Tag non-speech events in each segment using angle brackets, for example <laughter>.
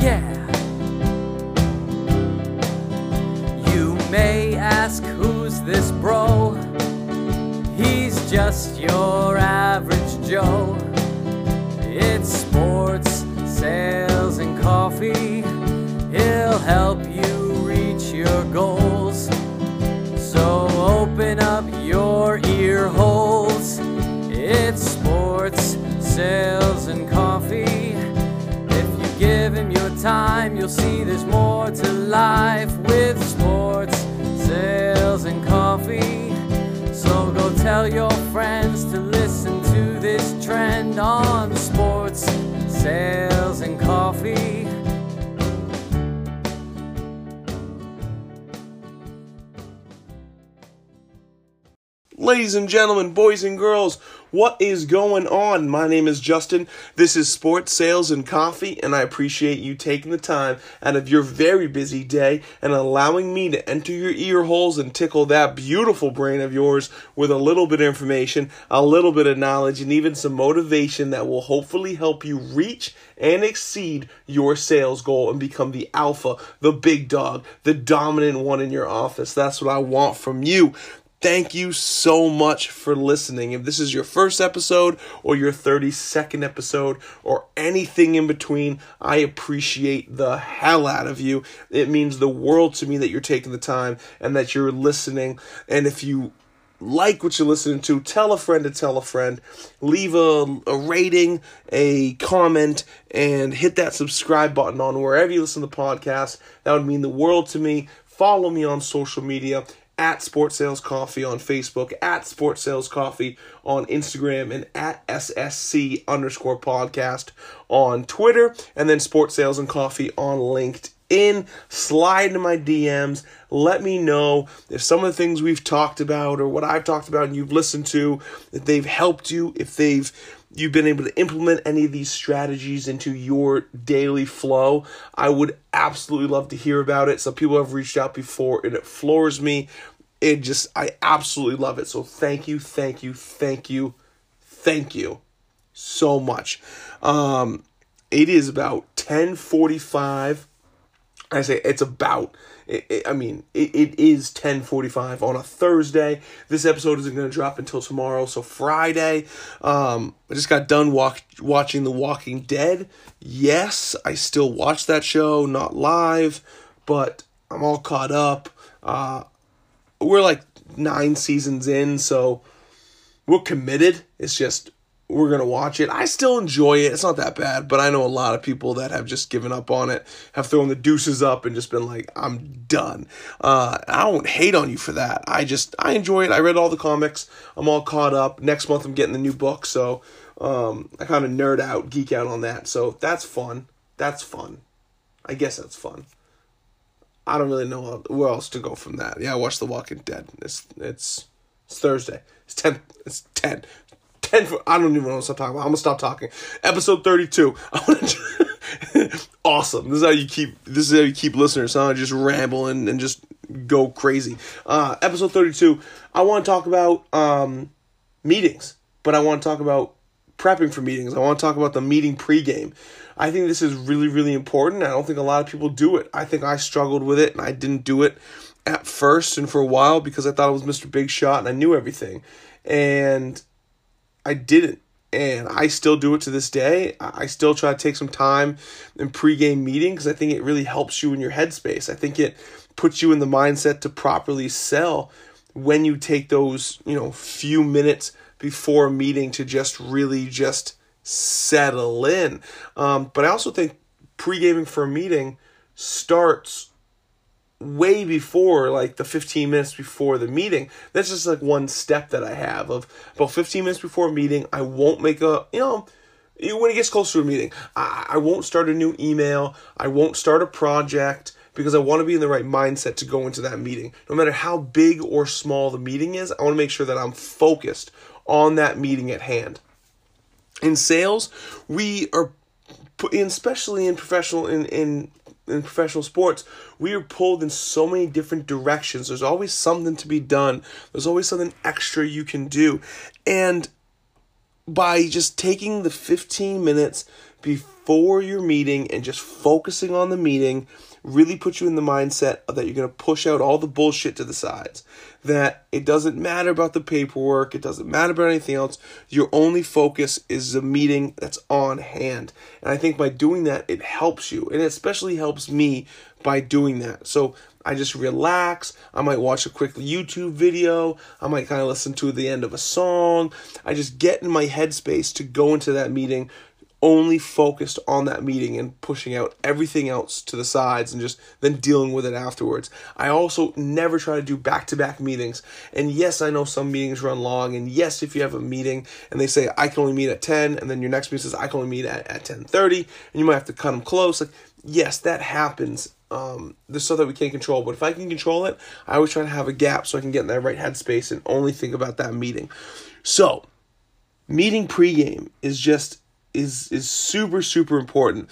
Yeah. You may ask who's this bro? He's just your average Joe. Sales, and coffee. If you give him your time, you'll see there's more to life with sports, sales, and coffee. So go tell your friends to listen to this trend on sports, sales, and coffee. Ladies and gentlemen, boys and girls, what is going on? My name is Justin. This is Sports Sales and Coffee, and I appreciate you taking the time out of your very busy day and allowing me to enter your ear holes and tickle that beautiful brain of yours with a little bit of information, a little bit of knowledge, and even some motivation that will hopefully help you reach and exceed your sales goal and become the alpha, the big dog, the dominant one in your office. That's what I want from you. Thank you so much for listening. If this is your first episode or your 32nd episode or anything in between, I appreciate the hell out of you. It means the world to me that you're taking the time and that you're listening. And if you like what you're listening to, tell a friend to tell a friend, leave a, a rating, a comment, and hit that subscribe button on wherever you listen to the podcast. That would mean the world to me. Follow me on social media at Sports Sales Coffee on Facebook, at Sports Sales Coffee on Instagram, and at SSC underscore podcast on Twitter, and then Sports Sales and Coffee on LinkedIn. In, slide into my DMs. Let me know if some of the things we've talked about or what I've talked about and you've listened to, if they've helped you, if they've you've been able to implement any of these strategies into your daily flow, I would absolutely love to hear about it. Some people have reached out before and it floors me. It just, I absolutely love it. So thank you, thank you, thank you, thank you so much. Um, it is about 1045. I say it's about it, it, I mean, it, it is 10:45 on a Thursday. This episode isn't going to drop until tomorrow, so Friday. Um, I just got done walk, watching The Walking Dead. Yes, I still watch that show, not live, but I'm all caught up. Uh, we're like nine seasons in, so we're committed. It's just we're gonna watch it. I still enjoy it. It's not that bad, but I know a lot of people that have just given up on it, have thrown the deuces up, and just been like, "I'm done." Uh, I don't hate on you for that. I just I enjoy it. I read all the comics. I'm all caught up. Next month I'm getting the new book, so um, I kind of nerd out, geek out on that. So that's fun. That's fun. I guess that's fun. I don't really know where else to go from that. Yeah, I watched The Walking Dead. It's it's it's Thursday. It's ten. It's ten. Ten. For, I don't even know what I'm talking about. I'm gonna stop talking. Episode thirty two. <laughs> awesome. This is how you keep. This is how you keep listeners. Huh? Just ramble and, and just go crazy. Uh, episode thirty two. I want to talk about um, meetings, but I want to talk about prepping for meetings. I want to talk about the meeting pregame. I think this is really, really important. I don't think a lot of people do it. I think I struggled with it and I didn't do it at first and for a while because I thought it was Mr. Big Shot and I knew everything. And I didn't. And I still do it to this day. I still try to take some time in pregame meetings because I think it really helps you in your headspace. I think it puts you in the mindset to properly sell when you take those, you know, few minutes before a meeting to just really just settle in. Um, but I also think pre-gaming for a meeting starts way before like the 15 minutes before the meeting. That's just like one step that i have of about 15 minutes before a meeting i won't make a you know when it gets closer to a meeting I, I won't start a new email. I won't start a project because i want to be in the right mindset to go into that meeting. No matter how big or small the meeting is i want to make sure that i'm focused on that meeting at hand. In sales, we are, especially in professional in in in professional sports, we are pulled in so many different directions. There's always something to be done. There's always something extra you can do. And by just taking the 15 minutes before your meeting and just focusing on the meeting really put you in the mindset that you're going to push out all the bullshit to the sides. That it doesn't matter about the paperwork, it doesn't matter about anything else. Your only focus is the meeting that's on hand. And I think by doing that, it helps you. And it especially helps me by doing that. So I just relax. I might watch a quick YouTube video. I might kind of listen to the end of a song. I just get in my headspace to go into that meeting only focused on that meeting and pushing out everything else to the sides and just then dealing with it afterwards. I also never try to do back to back meetings. And yes, I know some meetings run long. And yes, if you have a meeting and they say I can only meet at 10 and then your next meeting says I can only meet at, at 10:30 and you might have to cut them close. Like yes, that happens. Um, there's stuff that we can't control, but if I can control it, I always try to have a gap so I can get in that right headspace and only think about that meeting. So, meeting pregame is just is is super super important.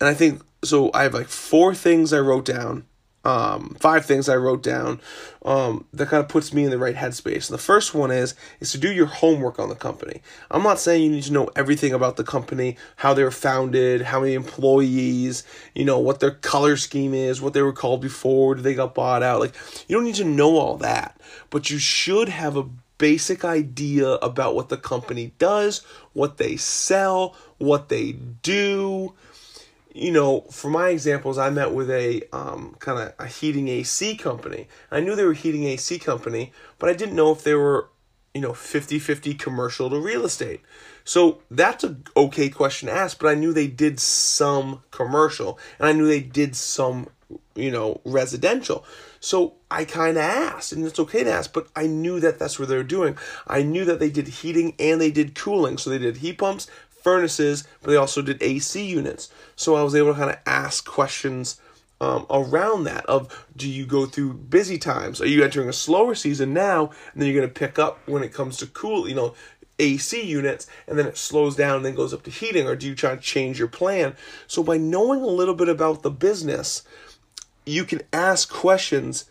And I think so I have like four things I wrote down. Um, five things I wrote down um, that kind of puts me in the right headspace. And the first one is is to do your homework on the company. I'm not saying you need to know everything about the company, how they were founded, how many employees, you know, what their color scheme is, what they were called before, they got bought out. Like you don't need to know all that, but you should have a basic idea about what the company does, what they sell, what they do. You know, for my examples, I met with a um, kind of a heating AC company. I knew they were a heating AC company, but I didn't know if they were, you know, 50 50 commercial to real estate. So that's a okay question to ask, but I knew they did some commercial and I knew they did some, you know, residential. So I kind of asked, and it's okay to ask, but I knew that that's what they were doing. I knew that they did heating and they did cooling. So they did heat pumps, furnaces, but they also did AC units. So I was able to kind of ask questions um, around that of do you go through busy times? Are you entering a slower season now, and then you're going to pick up when it comes to cool, you know, AC units, and then it slows down and then goes up to heating, or do you try to change your plan? So by knowing a little bit about the business, you can ask questions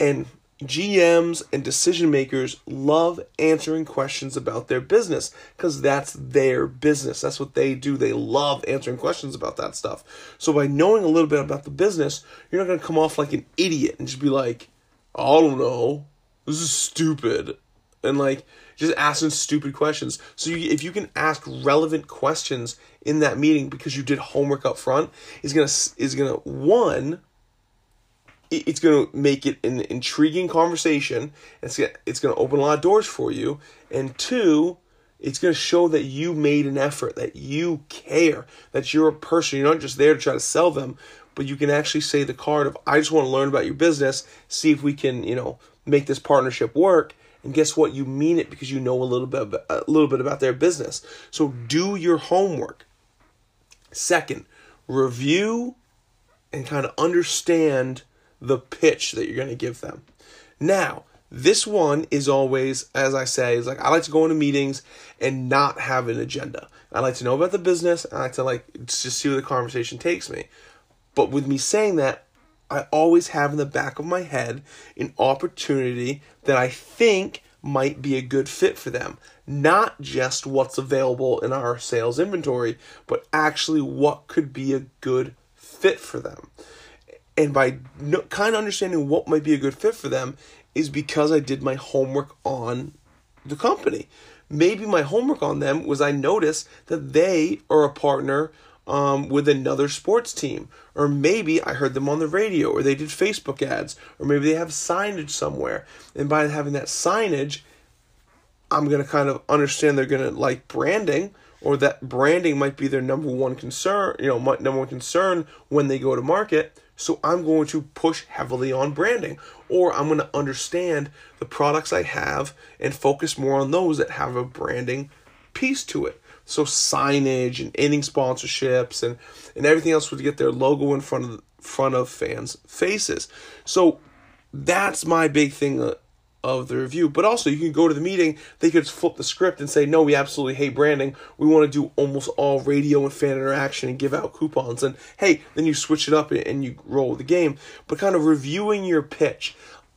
and GMs and decision makers love answering questions about their business because that's their business. That's what they do. They love answering questions about that stuff. So, by knowing a little bit about the business, you're not going to come off like an idiot and just be like, I don't know. This is stupid. And like, just asking stupid questions. So, you, if you can ask relevant questions in that meeting because you did homework up front, is gonna is gonna one it's going to make it an intriguing conversation. It's gonna, it's going to open a lot of doors for you. And two, it's going to show that you made an effort, that you care, that you're a person. You're not just there to try to sell them, but you can actually say the card of, I just want to learn about your business, see if we can, you know, make this partnership work. And guess what? You mean it because you know a little bit a little bit about their business. So do your homework. Second, review and kind of understand the pitch that you're going to give them. Now, this one is always, as I say, is like I like to go into meetings and not have an agenda. I like to know about the business. I like to like just see where the conversation takes me. But with me saying that, I always have in the back of my head an opportunity that I think might be a good fit for them. Not just what's available in our sales inventory, but actually what could be a good fit for them and by no, kind of understanding what might be a good fit for them is because I did my homework on the company. Maybe my homework on them was I noticed that they are a partner um, with another sports team, or maybe I heard them on the radio, or they did Facebook ads, or maybe they have signage somewhere. And by having that signage, I'm going to kind of understand they're going to like branding, or that branding might be their number one concern, you know, number one concern when they go to market. So I'm going to push heavily on branding, or I'm going to understand the products I have and focus more on those that have a branding piece to it. So signage and inning sponsorships and and everything else would get their logo in front of front of fans' faces. So that's my big thing uh, of the review. But also, you can go to the meeting, they could flip the script and say, no, we absolutely hate branding. We want to do almost all radio and fan interaction and give out coupons. And hey, then you switch it up and you roll the game. But kind of reviewing your pitch,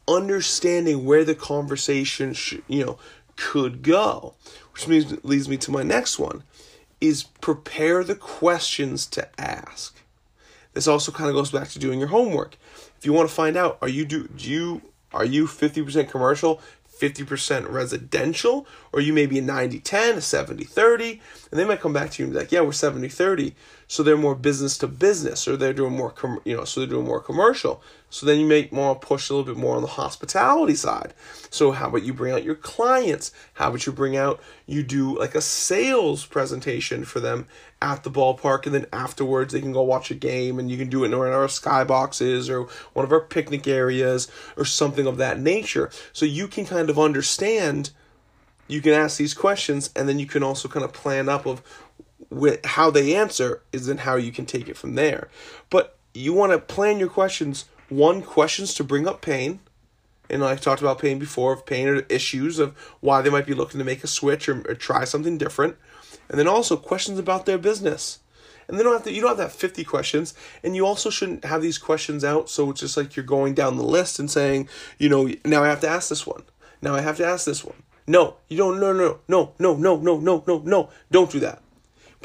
understanding where the conversation, sh- you know, could go. Which means, leads me to my next one, is prepare the questions to ask. This also kind of goes back to doing your homework. If you want to find out, are you do, do you are you 50% commercial, 50% residential, or you may be a 90 10, a 70 30, and they might come back to you and be like, yeah, we're 70 30. So they're more business to business, or they're doing more, com- you know, so they're doing more commercial. So then you make more push a little bit more on the hospitality side. So how about you bring out your clients? How about you bring out, you do like a sales presentation for them at the ballpark, and then afterwards they can go watch a game, and you can do it in one of our skyboxes or one of our picnic areas or something of that nature. So you can kind of understand you can ask these questions and then you can also kind of plan up of with how they answer is then how you can take it from there. But you want to plan your questions. One, questions to bring up pain. And I've talked about pain before, of pain or issues of why they might be looking to make a switch or, or try something different. And then also questions about their business. And they don't have to you don't have have 50 questions. And you also shouldn't have these questions out so it's just like you're going down the list and saying, you know, now I have to ask this one. Now I have to ask this one. No, you don't no no no no no no no no no. Don't do that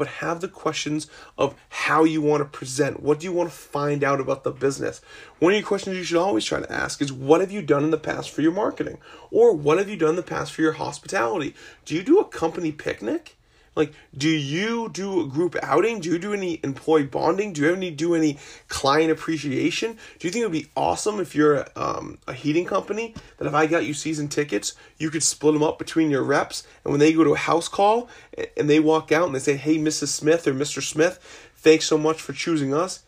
but have the questions of how you want to present. What do you want to find out about the business? One of your questions you should always try to ask is what have you done in the past for your marketing? Or what have you done in the past for your hospitality? Do you do a company picnic? Like, do you do a group outing? Do you do any employee bonding? Do you ever do any client appreciation? Do you think it would be awesome if you're a, um, a heating company that if I got you season tickets, you could split them up between your reps, and when they go to a house call and they walk out and they say, "Hey, Mrs. Smith or Mr. Smith, thanks so much for choosing us.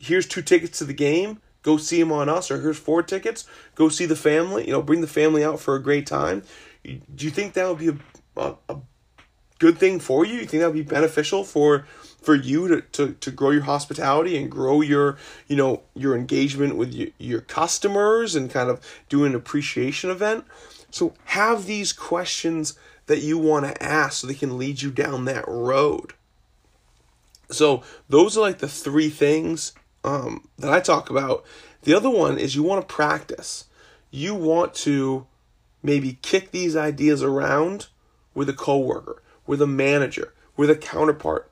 Here's two tickets to the game." Go see them on us, or here's four tickets. Go see the family. You know, bring the family out for a great time. Do you think that would be a, a, a good thing for you? You think that would be beneficial for for you to, to, to grow your hospitality and grow your you know your engagement with your, your customers and kind of do an appreciation event? So have these questions that you want to ask so they can lead you down that road. So those are like the three things um, that I talk about. The other one is you want to practice. You want to maybe kick these ideas around with a coworker with a manager, with a counterpart.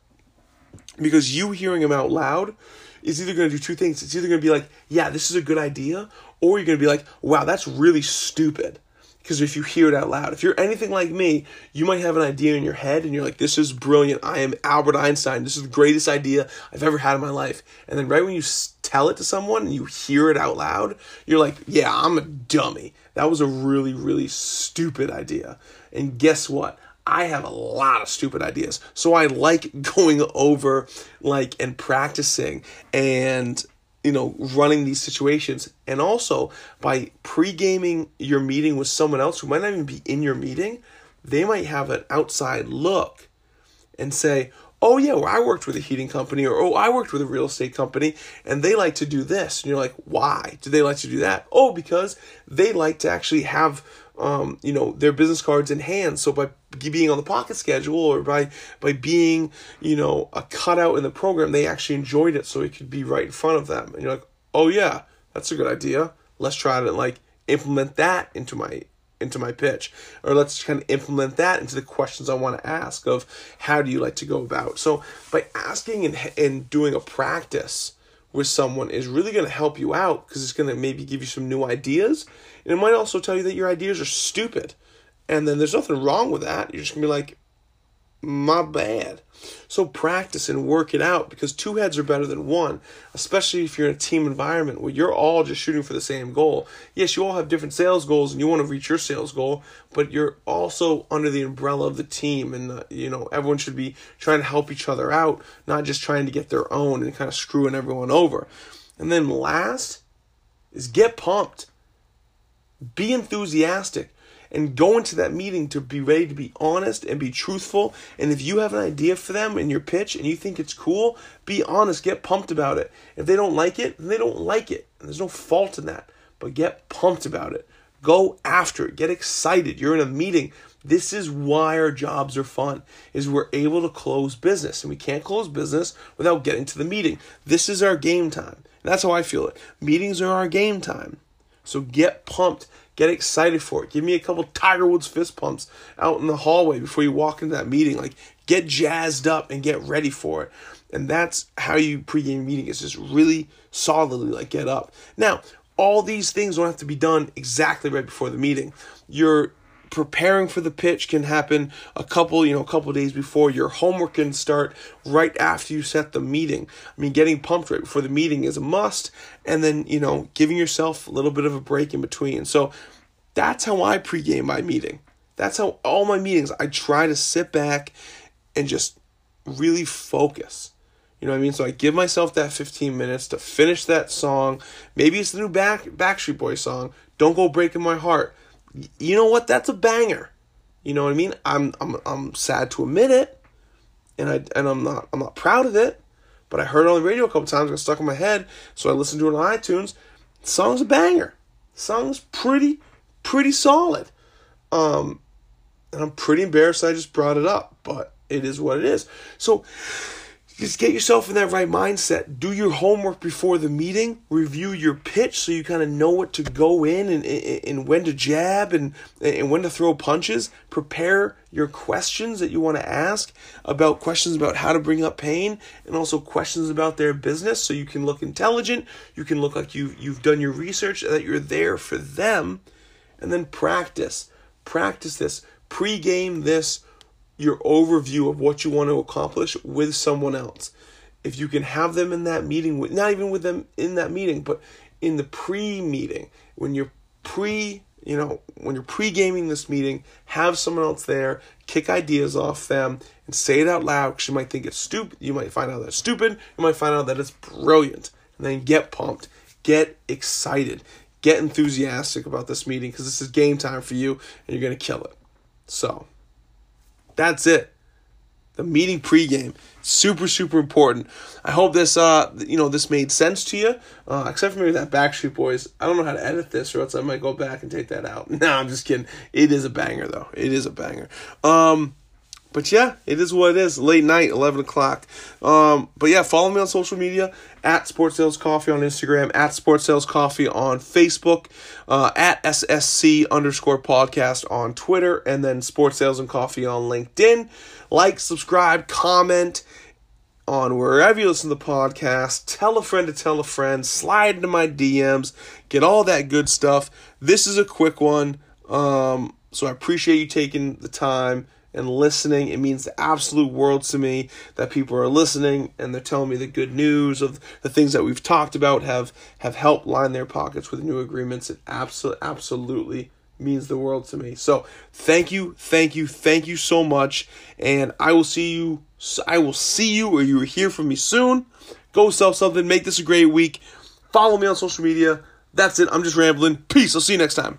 Because you hearing them out loud is either going to do two things. It's either going to be like, yeah, this is a good idea, or you're going to be like, wow, that's really stupid. Because if you hear it out loud, if you're anything like me, you might have an idea in your head and you're like, this is brilliant. I am Albert Einstein. This is the greatest idea I've ever had in my life. And then right when you tell it to someone and you hear it out loud, you're like, yeah, I'm a dummy. That was a really, really stupid idea. And guess what? I have a lot of stupid ideas. So I like <laughs> going over like and practicing and you know running these situations and also by pre-gaming your meeting with someone else who might not even be in your meeting, they might have an outside look and say, "Oh yeah, well, I worked with a heating company or oh, I worked with a real estate company and they like to do this." And you're like, "Why? Do they like to do that?" "Oh, because they like to actually have um, you know, their business cards in hand. So by being on the pocket schedule or by by being, you know, a cutout in the program, they actually enjoyed it so it could be right in front of them. And you're like, oh yeah, that's a good idea. Let's try to like implement that into my into my pitch or let's kind of implement that into the questions i want to ask of how do you like to go about so by asking and, and doing a practice with someone is really going to help you out because it's going to maybe give you some new ideas and it might also tell you that your ideas are stupid. And then there's nothing wrong with that. You're just going to be like, my bad. So practice and work it out because two heads are better than one, especially if you're in a team environment where you're all just shooting for the same goal. Yes, you all have different sales goals and you want to reach your sales goal, but you're also under the umbrella of the team and uh, you know, everyone should be trying to help each other out, not just trying to get their own and kind of screwing everyone over. And then last is get pumped. Be enthusiastic and go into that meeting to be ready to be honest and be truthful. And if you have an idea for them in your pitch and you think it's cool, be honest, get pumped about it. If they don't like it, they don't like it. And there's no fault in that. But get pumped about it. Go after it. Get excited. You're in a meeting. This is why our jobs are fun. Is we're able to close business and we can't close business without getting to the meeting. This is our game time. That's how I feel it. Meetings are our game time. So get pumped. Get excited for it. Give me a couple Tiger Woods fist pumps out in the hallway before you walk into that meeting. Like get jazzed up and get ready for it. And that's how you pregame meeting is just really solidly like get up. Now, all these things don't have to be done exactly right before the meeting. You're preparing for the pitch can happen a couple, you know, a couple days before. Your homework can start right after you set the meeting. I mean, getting pumped right before the meeting is a must, and then you know, giving yourself a little bit of a break in between. So that's how I pregame my meeting. That's how all my meetings I try to sit back and just really focus. You know what I mean? So I give myself that 15 minutes to finish that song. Maybe it's the new back Backstreet Boy song. Don't go breaking my heart you know what? That's a banger. You know what I mean? I'm I'm I'm sad to admit it, and I and I'm not I'm not proud of it, but I heard it on the radio a couple times. Got stuck in my head, so I listened to it on iTunes. The song's a banger. The song's pretty pretty solid. Um, and I'm pretty embarrassed I just brought it up, but it is what it is. So just get yourself in that right mindset. Do your homework before the meeting. Review your pitch so you kind of know what to go in and, and, and, when to jab and, and when to throw punches. Prepare your questions that you want to ask about questions about how to bring up pain and also questions about their business so you can look intelligent. You can look like you, you've done your research, that you're there for them. And then practice. Practice this. Pre-game this your overview of what you want to accomplish with someone else. If you can have them in that meeting with not even with them in that meeting, but in the pre-meeting, when you're pre, you know, when you're pre-gaming this meeting, have someone else there, kick ideas off them, and say it out loud because you might think it's stupid. You might find out that it's stupid. You might find out that it's brilliant. And then get pumped, get excited, get enthusiastic about this meeting because this is game time for you and you're gonna kill it. So that's it. The meeting pregame, super super important. I hope this uh you know this made sense to you. Uh, except for maybe that Backstreet Boys. I don't know how to edit this, or else I might go back and take that out. <laughs> No, I'm just kidding. It is a banger though. It is a banger. Um, but yeah, it is what it is. Late night, eleven o'clock. Um, but yeah, follow me on social media at Sports Sales Coffee on Instagram, at Sports Sales Coffee on Facebook, uh, at SSC underscore podcast on Twitter, and then Sports Sales and Coffee on LinkedIn. Like, subscribe, comment on wherever you listen to the podcast. Tell a friend to tell a friend. Slide into my DMs. Get all that good stuff. This is a quick one. Um, so I appreciate you taking the time and listening. It means the absolute world to me that people are listening and they're telling me the good news of the things that we've talked about have have helped line their pockets with new agreements. It absolutely absolutely means the world to me. So, thank you, thank you, thank you so much and I will see you I will see you or you will hear from me soon. Go sell something, make this a great week. Follow me on social media. That's it. I'm just rambling. Peace. I'll see you next time.